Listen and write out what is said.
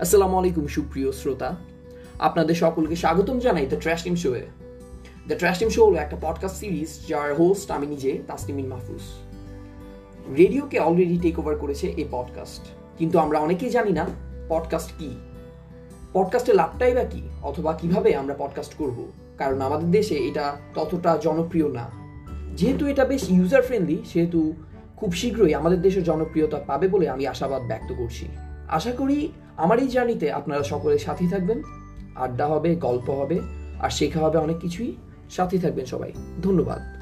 আসসালামু আলাইকুম, সুপ্রিয় শ্রোতা। আপনাদের সকলকে স্বাগতম জানাই দ্য ট্র্যাশ টিম শোয়ে দ্য ট্র্যাশ টিম শো হলো একটা পডকাস্ট সিরিজ যার হোস্ট আমি নিজে তাসনিমিন মাহফুজ। রেডিওকে অলরেডি টেক ওভার করেছে এই পডকাস্ট কিন্তু আমরা অনেকেই জানি না পডকাস্ট কি। পডকাস্টের লাভটাই বা কি, অথবা কীভাবে আমরা পডকাস্ট করব। কারণ আমাদের দেশে এটা ততটা জনপ্রিয় না। যেহেতু এটা বেশ ইউজার ফ্রেন্ডলি সেহেতু খুব শীঘ্রই আমাদের দেশের জনপ্রিয়তা পাবে বলে আমি আশাবাদ ব্যক্ত করছি। আশা করি আমারই জার্নিতে আপনারা সকলে সাথী থাকবেন। আড্ডা হবে, গল্প হবে, আর শেখা হবে অনেক কিছুই। সাথী থাকবেন সবাই। ধন্যবাদ।